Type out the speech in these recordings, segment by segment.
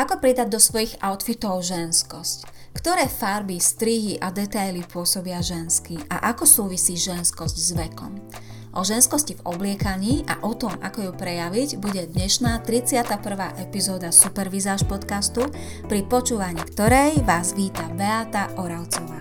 Ako pridať do svojich outfitov ženskosť? Ktoré farby, strihy a detaily pôsobia žensky a ako súvisí ženskosť s vekom? O ženskosti v obliekaní a o tom, ako ju prejaviť, bude dnešná 31. epizóda Supervizáž podcastu, pri počúvaní ktorej vás víta Beata Oravcová.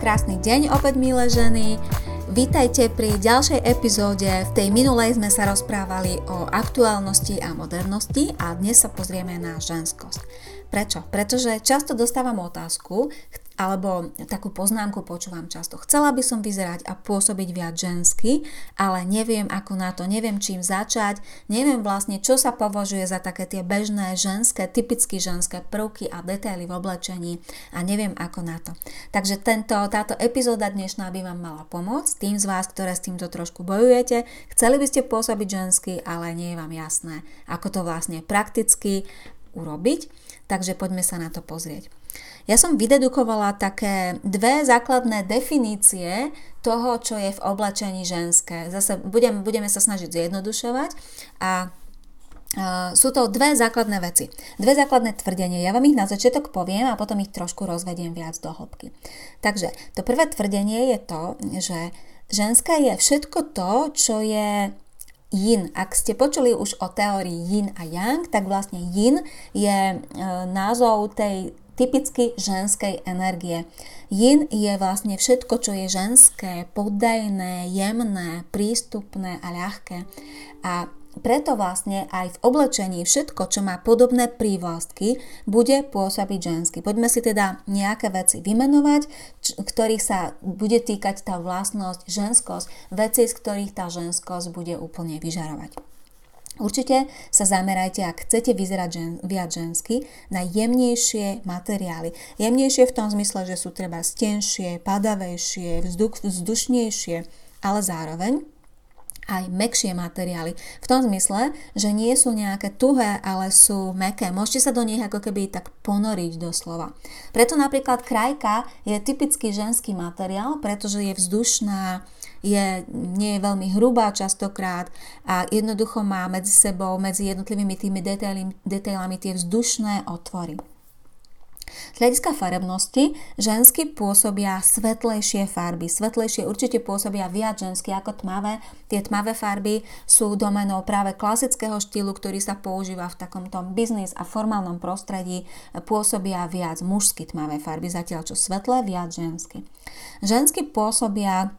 Krásny deň opäť milé ženy. Vítajte pri ďalšej epizóde. V tej minulej sme sa rozprávali o aktuálnosti a modernosti a dnes sa pozrieme na ženskosť. Prečo? Pretože často dostávam otázku, alebo takú poznámku počúvam často. Chcela by som vyzerať a pôsobiť viac žensky, ale neviem ako na to, neviem čím začať, neviem vlastne čo sa považuje za také tie bežné ženské, typicky ženské prvky a detaily v oblečení a neviem ako na to. Takže tento, táto epizóda dnešná by vám mala pomôcť tým z vás, ktoré s týmto trošku bojujete. Chceli by ste pôsobiť žensky, ale nie je vám jasné, ako to vlastne prakticky urobiť. Takže poďme sa na to pozrieť. Ja som vydedukovala také dve základné definície toho, čo je v oblečení ženské. Zase budem, budeme sa snažiť zjednodušovať a Uh, sú to dve základné veci. Dve základné tvrdenie. Ja vám ich na začiatok poviem a potom ich trošku rozvediem viac do hĺbky. Takže to prvé tvrdenie je to, že ženská je všetko to, čo je yin. Ak ste počuli už o teórii yin a yang, tak vlastne yin je uh, názov tej typicky ženskej energie. Yin je vlastne všetko, čo je ženské, poddajné, jemné, prístupné a ľahké. A preto vlastne aj v oblečení všetko, čo má podobné prívlastky, bude pôsobiť žensky. Poďme si teda nejaké veci vymenovať, č- ktorých sa bude týkať tá vlastnosť, ženskosť, veci, z ktorých tá ženskosť bude úplne vyžarovať. Určite sa zamerajte, ak chcete vyzerať žen, viac žensky, na jemnejšie materiály. Jemnejšie v tom zmysle, že sú treba stenšie, padavejšie, vzduch, vzdušnejšie, ale zároveň aj mekšie materiály. V tom zmysle, že nie sú nejaké tuhé, ale sú meké. Môžete sa do nich ako keby tak ponoriť doslova. Preto napríklad krajka je typický ženský materiál, pretože je vzdušná, je, nie je veľmi hrubá častokrát a jednoducho má medzi sebou, medzi jednotlivými tými detailami, detailami tie vzdušné otvory. Z hľadiska farebnosti žensky pôsobia svetlejšie farby. Svetlejšie určite pôsobia viac žensky ako tmavé. Tie tmavé farby sú domenou práve klasického štýlu, ktorý sa používa v takomto biznis a formálnom prostredí. Pôsobia viac mužsky tmavé farby, zatiaľ čo svetlé viac žensky. Žensky pôsobia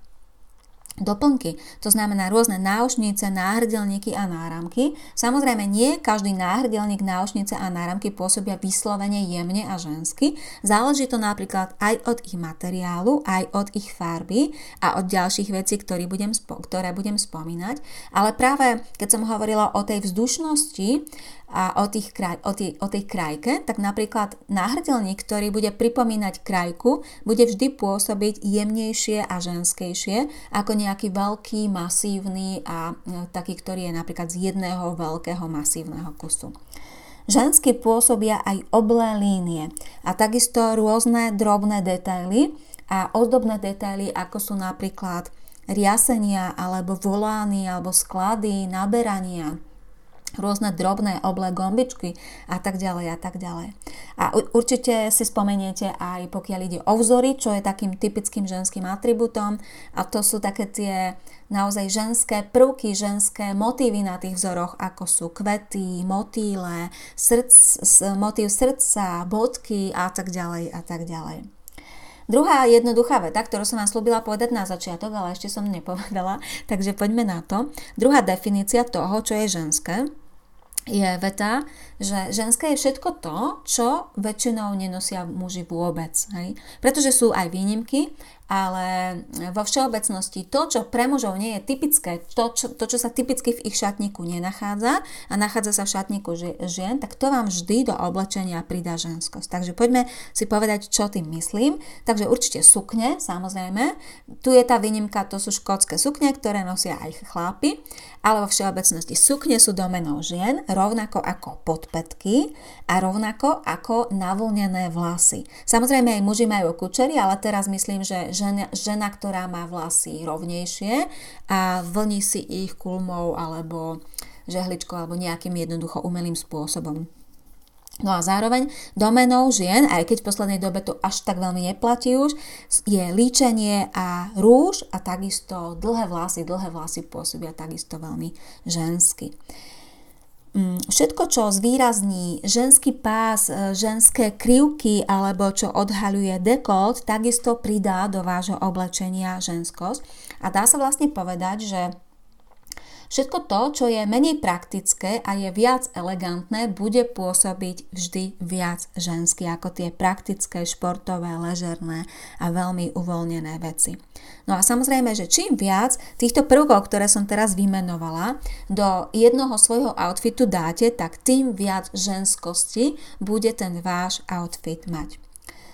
doplnky, to znamená rôzne náušnice, náhrdelníky a náramky. Samozrejme, nie každý náhrdelník, náušnice a náramky pôsobia vyslovene jemne a žensky. Záleží to napríklad aj od ich materiálu, aj od ich farby a od ďalších vecí, ktoré budem, ktoré budem spomínať. Ale práve keď som hovorila o tej vzdušnosti, a o, tých kraj, o, tý, o tej krajke, tak napríklad náhrdelník, ktorý bude pripomínať krajku, bude vždy pôsobiť jemnejšie a ženskejšie ako nejaký veľký, masívny a e, taký, ktorý je napríklad z jedného veľkého masívneho kusu. Žensky pôsobia aj oblé línie a takisto rôzne drobné detaily a ozdobné detaily, ako sú napríklad riasenia alebo volány alebo sklady, naberania, rôzne drobné oblé gombičky a tak ďalej a tak ďalej. A určite si spomeniete aj pokiaľ ide o vzory, čo je takým typickým ženským atributom a to sú také tie naozaj ženské prvky, ženské motívy na tých vzoroch, ako sú kvety, motýle, srdc, motív srdca, bodky a tak ďalej a tak ďalej. Druhá jednoduchá veta, ktorú som vám slúbila povedať na začiatok, ale ešte som nepovedala, takže poďme na to. Druhá definícia toho, čo je ženské, je veta, že ženské je všetko to, čo väčšinou nenosia muži vôbec. Hej? Pretože sú aj výnimky, ale vo všeobecnosti to, čo pre mužov nie je typické, to čo, to, čo sa typicky v ich šatníku nenachádza a nachádza sa v šatníku žien, tak to vám vždy do oblečenia pridá ženskosť. Takže poďme si povedať, čo tým myslím. Takže určite sukne, samozrejme. Tu je tá výnimka, to sú škótske sukne, ktoré nosia aj chlápy, ale vo všeobecnosti sukne sú domenou žien, rovnako ako podpetky a rovnako ako navlnené vlasy. Samozrejme aj muži majú kučery, ale teraz myslím, že žena, žena ktorá má vlasy rovnejšie a vlní si ich kulmou alebo žehličkou alebo nejakým jednoducho umelým spôsobom. No a zároveň domenou žien, aj keď v poslednej dobe to až tak veľmi neplatí už, je líčenie a rúž a takisto dlhé vlasy. Dlhé vlasy pôsobia takisto veľmi žensky. Mm, všetko, čo zvýrazní ženský pás, e, ženské krivky alebo čo odhaľuje dekolt, takisto pridá do vášho oblečenia ženskosť. A dá sa vlastne povedať, že Všetko to, čo je menej praktické a je viac elegantné, bude pôsobiť vždy viac žensky ako tie praktické, športové, ležerné a veľmi uvoľnené veci. No a samozrejme, že čím viac týchto prvkov, ktoré som teraz vymenovala, do jednoho svojho outfitu dáte, tak tým viac ženskosti bude ten váš outfit mať.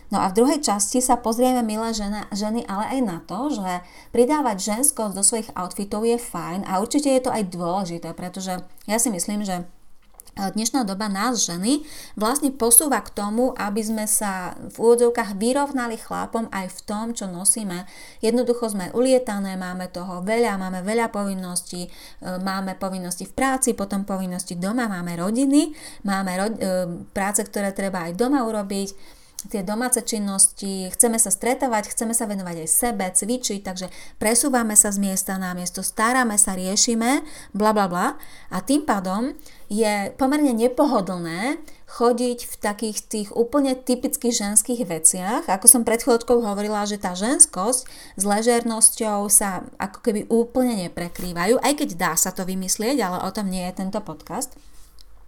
No a v druhej časti sa pozrieme, milé žena, ženy, ale aj na to, že pridávať ženskosť do svojich outfitov je fajn a určite je to aj dôležité, pretože ja si myslím, že e, dnešná doba nás ženy vlastne posúva k tomu, aby sme sa v úvodzovkách vyrovnali chlapom aj v tom, čo nosíme. Jednoducho sme ulietané, máme toho veľa, máme veľa povinností, e, máme povinnosti v práci, potom povinnosti doma, máme rodiny, máme ro- e, práce, ktoré treba aj doma urobiť, tie domáce činnosti, chceme sa stretávať, chceme sa venovať aj sebe, cvičiť, takže presúvame sa z miesta na miesto, staráme sa, riešime, bla bla bla a tým pádom je pomerne nepohodlné chodiť v takých tých úplne typických ženských veciach. Ako som pred chvíľočkou hovorila, že tá ženskosť s ležernosťou sa ako keby úplne neprekrývajú, aj keď dá sa to vymyslieť, ale o tom nie je tento podcast.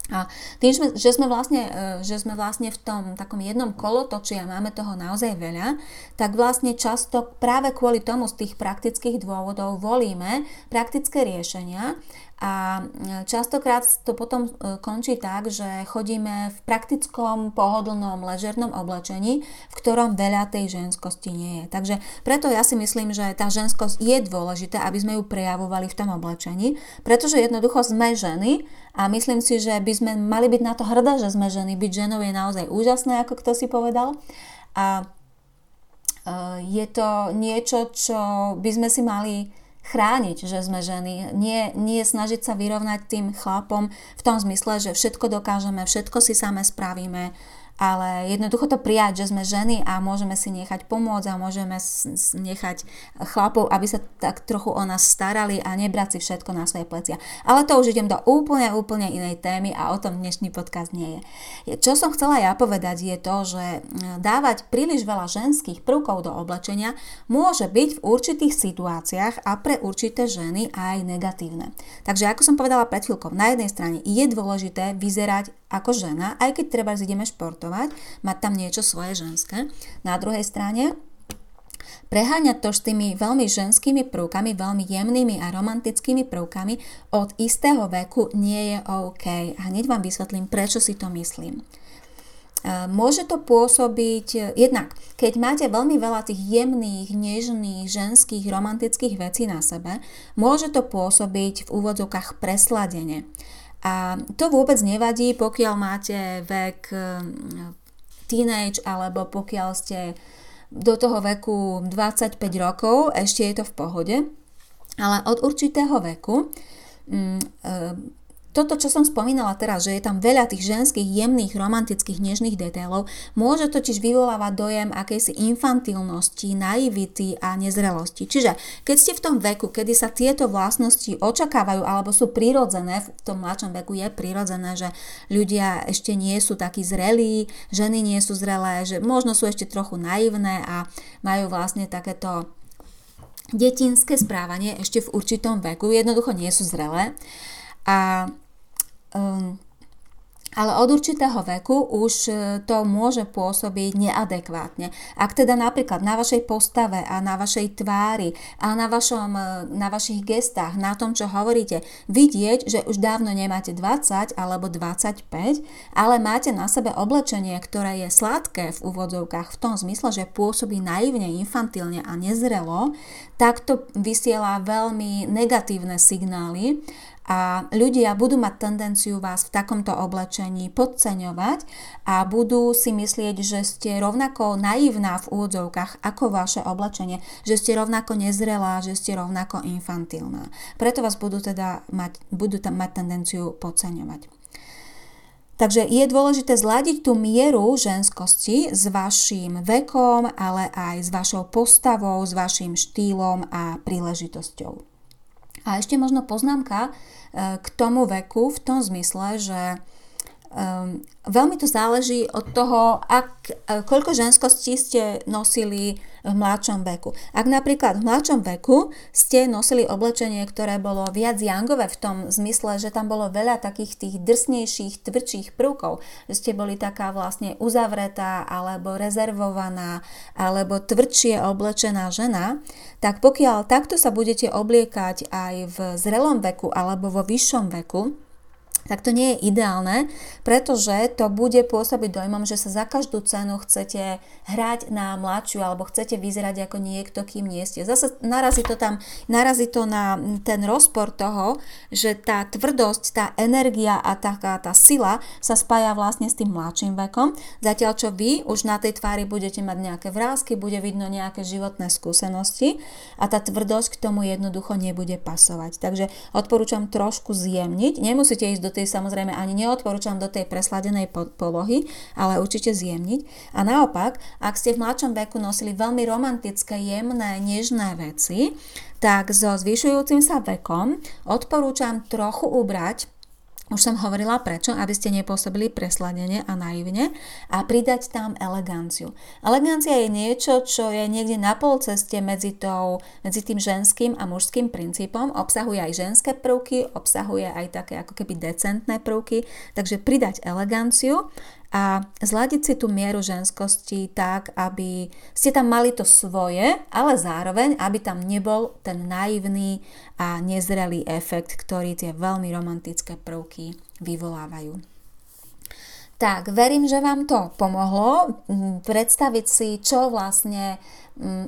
A tým, že sme, vlastne, e, že sme vlastne v tom takom jednom kolotoči a máme toho naozaj veľa, tak vlastne často práve kvôli tomu z tých praktických dôvodov volíme praktické riešenia a e, častokrát to potom e, končí tak, že chodíme v praktickom, pohodlnom, ležernom oblečení, v ktorom veľa tej ženskosti nie je. Takže preto ja si myslím, že tá ženskosť je dôležité, aby sme ju prejavovali v tom oblečení, pretože jednoducho sme ženy a myslím si, že by sme mali byť na to hrdé, že sme ženy. Byť ženou je naozaj úžasné, ako kto si povedal. A e, je to niečo, čo by sme si mali chrániť, že sme ženy, nie, nie snažiť sa vyrovnať tým chlapom v tom zmysle, že všetko dokážeme, všetko si same spravíme, ale jednoducho to prijať, že sme ženy a môžeme si nechať pomôcť a môžeme nechať chlapov, aby sa tak trochu o nás starali a nebrať si všetko na svoje plecia. Ale to už idem do úplne, úplne inej témy a o tom dnešný podcast nie je. Čo som chcela ja povedať je to, že dávať príliš veľa ženských prvkov do oblečenia môže byť v určitých situáciách a pre určité ženy aj negatívne. Takže ako som povedala pred chvíľkou, na jednej strane je dôležité vyzerať ako žena, aj keď treba ideme športovať, mať tam niečo svoje ženské. Na druhej strane Preháňať to s tými veľmi ženskými prvkami, veľmi jemnými a romantickými prvkami od istého veku nie je OK. A hneď vám vysvetlím, prečo si to myslím. E, môže to pôsobiť, jednak, keď máte veľmi veľa tých jemných, nežných, ženských, romantických vecí na sebe, môže to pôsobiť v úvodzovkách presladenie. A to vôbec nevadí, pokiaľ máte vek mm, teenage alebo pokiaľ ste do toho veku 25 rokov, ešte je to v pohode. Ale od určitého veku mm, e, toto, čo som spomínala teraz, že je tam veľa tých ženských, jemných, romantických, nežných detailov, môže totiž vyvolávať dojem akejsi infantilnosti, naivity a nezrelosti. Čiže keď ste v tom veku, kedy sa tieto vlastnosti očakávajú alebo sú prirodzené, v tom mladšom veku je prirodzené, že ľudia ešte nie sú takí zrelí, ženy nie sú zrelé, že možno sú ešte trochu naivné a majú vlastne takéto detinské správanie ešte v určitom veku, jednoducho nie sú zrelé. A um, ale od určitého veku už e, to môže pôsobiť neadekvátne. Ak teda napríklad na vašej postave a na vašej tvári a na, vašom, e, na vašich gestách, na tom, čo hovoríte, vidieť, že už dávno nemáte 20 alebo 25, ale máte na sebe oblečenie, ktoré je sladké v úvodzovkách v tom zmysle, že pôsobí naivne, infantilne a nezrelo, tak to vysiela veľmi negatívne signály a ľudia budú mať tendenciu vás v takomto oblečení podceňovať a budú si myslieť, že ste rovnako naivná v úvodzovkách ako vaše oblečenie, že ste rovnako nezrelá, že ste rovnako infantilná. Preto vás budú teda mať, budú tam mať tendenciu podceňovať. Takže je dôležité zladiť tú mieru ženskosti s vašim vekom, ale aj s vašou postavou, s vašim štýlom a príležitosťou. A ešte možno poznámka e, k tomu veku v tom zmysle, že um, veľmi to záleží od toho, ak, e, koľko ženskosti ste nosili v mladšom veku. Ak napríklad v mladšom veku ste nosili oblečenie, ktoré bolo viac jangové v tom zmysle, že tam bolo veľa takých tých drsnejších, tvrdších prvkov, že ste boli taká vlastne uzavretá alebo rezervovaná alebo tvrdšie oblečená žena, tak pokiaľ takto sa budete obliekať aj v zrelom veku alebo vo vyššom veku, tak to nie je ideálne, pretože to bude pôsobiť dojmom, že sa za každú cenu chcete hrať na mladšiu alebo chcete vyzerať ako niekto, kým nie ste. Zase narazí to tam, narazí to na ten rozpor toho, že tá tvrdosť, tá energia a taká tá sila sa spája vlastne s tým mladším vekom, zatiaľ čo vy už na tej tvári budete mať nejaké vrázky, bude vidno nejaké životné skúsenosti a tá tvrdosť k tomu jednoducho nebude pasovať. Takže odporúčam trošku zjemniť, nemusíte ísť do tej samozrejme ani neodporúčam do tej presladenej polohy, ale určite zjemniť. A naopak, ak ste v mladšom veku nosili veľmi romantické, jemné, nežné veci, tak so zvyšujúcim sa vekom odporúčam trochu ubrať už som hovorila prečo, aby ste nepôsobili presladene a naivne a pridať tam eleganciu. Elegancia je niečo, čo je niekde na pol ceste medzi, tou, medzi tým ženským a mužským princípom. Obsahuje aj ženské prvky, obsahuje aj také ako keby decentné prvky, takže pridať eleganciu a zladiť si tú mieru ženskosti tak, aby ste tam mali to svoje, ale zároveň, aby tam nebol ten naivný a nezrelý efekt, ktorý tie veľmi romantické prvky vyvolávajú. Tak, verím, že vám to pomohlo predstaviť si, čo vlastne,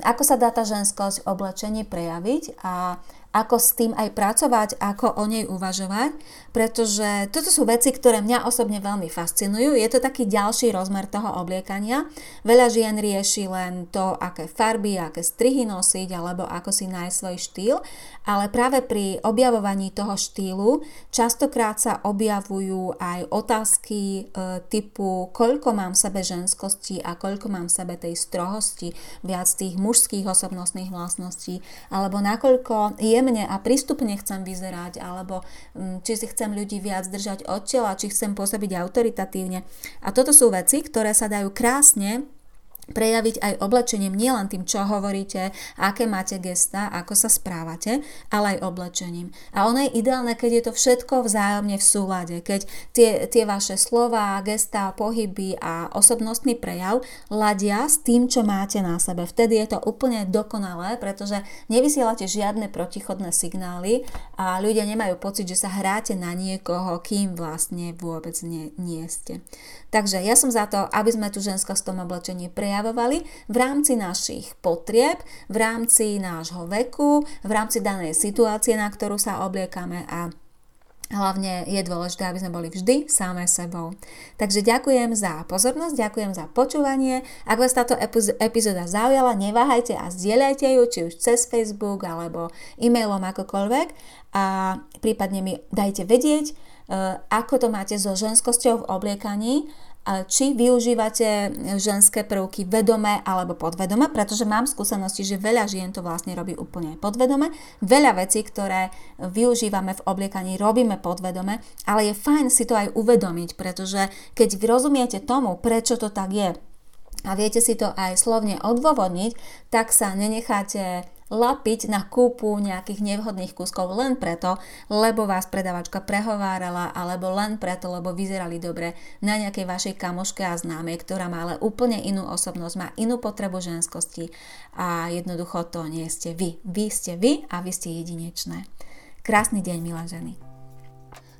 ako sa dá tá ženskosť v oblečení prejaviť a ako s tým aj pracovať, ako o nej uvažovať, pretože toto sú veci, ktoré mňa osobne veľmi fascinujú. Je to taký ďalší rozmer toho obliekania. Veľa žien rieši len to, aké farby, aké strihy nosiť, alebo ako si nájsť svoj štýl, ale práve pri objavovaní toho štýlu častokrát sa objavujú aj otázky e, typu, koľko mám v sebe ženskosti a koľko mám v sebe tej strohosti, viac tých mužských osobnostných vlastností, alebo nakoľko je jemne a prístupne chcem vyzerať, alebo mm, či si chcem ľudí viac držať od tela, či chcem pôsobiť autoritatívne. A toto sú veci, ktoré sa dajú krásne prejaviť aj oblečením, nielen tým, čo hovoríte, aké máte gesta, ako sa správate, ale aj oblečením. A ono je ideálne, keď je to všetko vzájomne v súlade, keď tie, tie vaše slova, gesta, pohyby a osobnostný prejav ladia s tým, čo máte na sebe. Vtedy je to úplne dokonalé, pretože nevysielate žiadne protichodné signály a ľudia nemajú pocit, že sa hráte na niekoho, kým vlastne vôbec nie, nie ste. Takže ja som za to, aby sme tú ženskosť v tom oblečení prejavovali v rámci našich potrieb, v rámci nášho veku, v rámci danej situácie, na ktorú sa obliekame a Hlavne je dôležité, aby sme boli vždy samé sebou. Takže ďakujem za pozornosť, ďakujem za počúvanie. Ak vás táto epizóda zaujala, neváhajte a zdieľajte ju, či už cez Facebook alebo e-mailom akokoľvek a prípadne mi dajte vedieť, Eh, ako to máte so ženskosťou v obliekaní, či využívate ženské prvky vedome alebo podvedome, pretože mám skúsenosti, že veľa žien to vlastne robí úplne podvedome. Veľa vecí, ktoré využívame v obliekaní, robíme podvedome, ale je fajn si to aj uvedomiť, pretože keď rozumiete tomu, prečo to tak je, a viete si to aj slovne odôvodniť, tak sa nenecháte lapiť na kúpu nejakých nevhodných kúskov len preto, lebo vás predavačka prehovárala, alebo len preto, lebo vyzerali dobre na nejakej vašej kamoške a známej, ktorá má ale úplne inú osobnosť, má inú potrebu ženskosti a jednoducho to nie ste vy. Vy ste vy a vy ste jedinečné. Krásny deň, milé ženy.